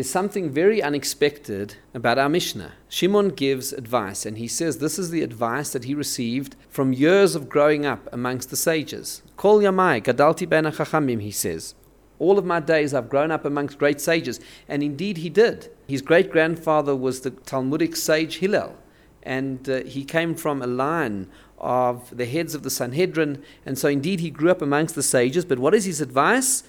there's something very unexpected about our Mishnah. Shimon gives advice, and he says this is the advice that he received from years of growing up amongst the sages. Kol yamai gadalti ben chachamim, he says. All of my days I've grown up amongst great sages. And indeed he did. His great grandfather was the Talmudic sage Hillel. And uh, he came from a line of the heads of the Sanhedrin. And so indeed he grew up amongst the sages. But what is his advice?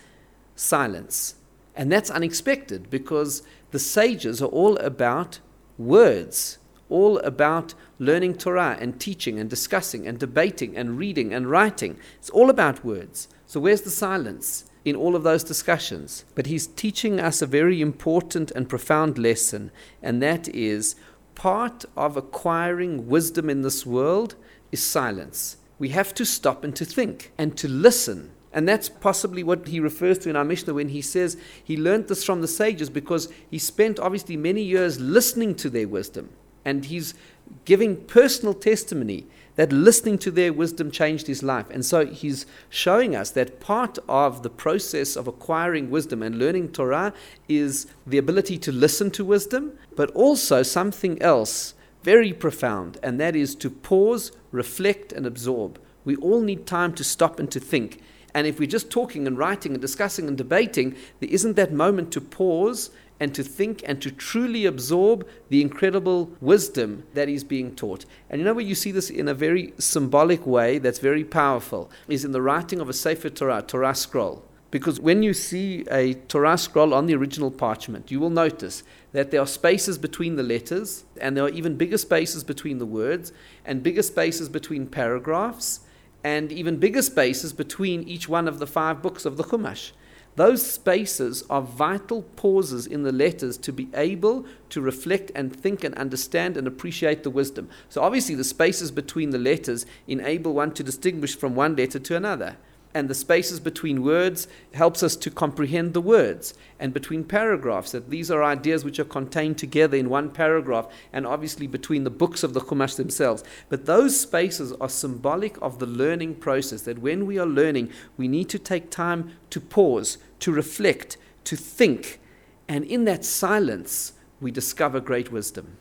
Silence. And that's unexpected because the sages are all about words, all about learning Torah and teaching and discussing and debating and reading and writing. It's all about words. So where's the silence? in all of those discussions. But he's teaching us a very important and profound lesson, and that is part of acquiring wisdom in this world is silence. We have to stop and to think and to listen. And that's possibly what he refers to in our Mishnah when he says he learned this from the sages because he spent obviously many years listening to their wisdom. And he's giving personal testimony that listening to their wisdom changed his life. And so he's showing us that part of the process of acquiring wisdom and learning Torah is the ability to listen to wisdom, but also something else very profound, and that is to pause, reflect, and absorb. We all need time to stop and to think. And if we're just talking and writing and discussing and debating, there isn't that moment to pause and to think and to truly absorb the incredible wisdom that is being taught. And you know where you see this in a very symbolic way that's very powerful is in the writing of a Sefer Torah, Torah scroll. Because when you see a Torah scroll on the original parchment, you will notice that there are spaces between the letters, and there are even bigger spaces between the words, and bigger spaces between paragraphs, and even bigger spaces between each one of the five books of the Chumash. Those spaces are vital pauses in the letters to be able to reflect and think and understand and appreciate the wisdom. So, obviously, the spaces between the letters enable one to distinguish from one letter to another and the spaces between words helps us to comprehend the words. And between paragraphs that these are ideas which are contained together in one paragraph and obviously between the books of the Chumash themselves. But those spaces are symbolic of the learning process that when we are learning we need to take time to pause to reflect to think. And in that silence we discover great wisdom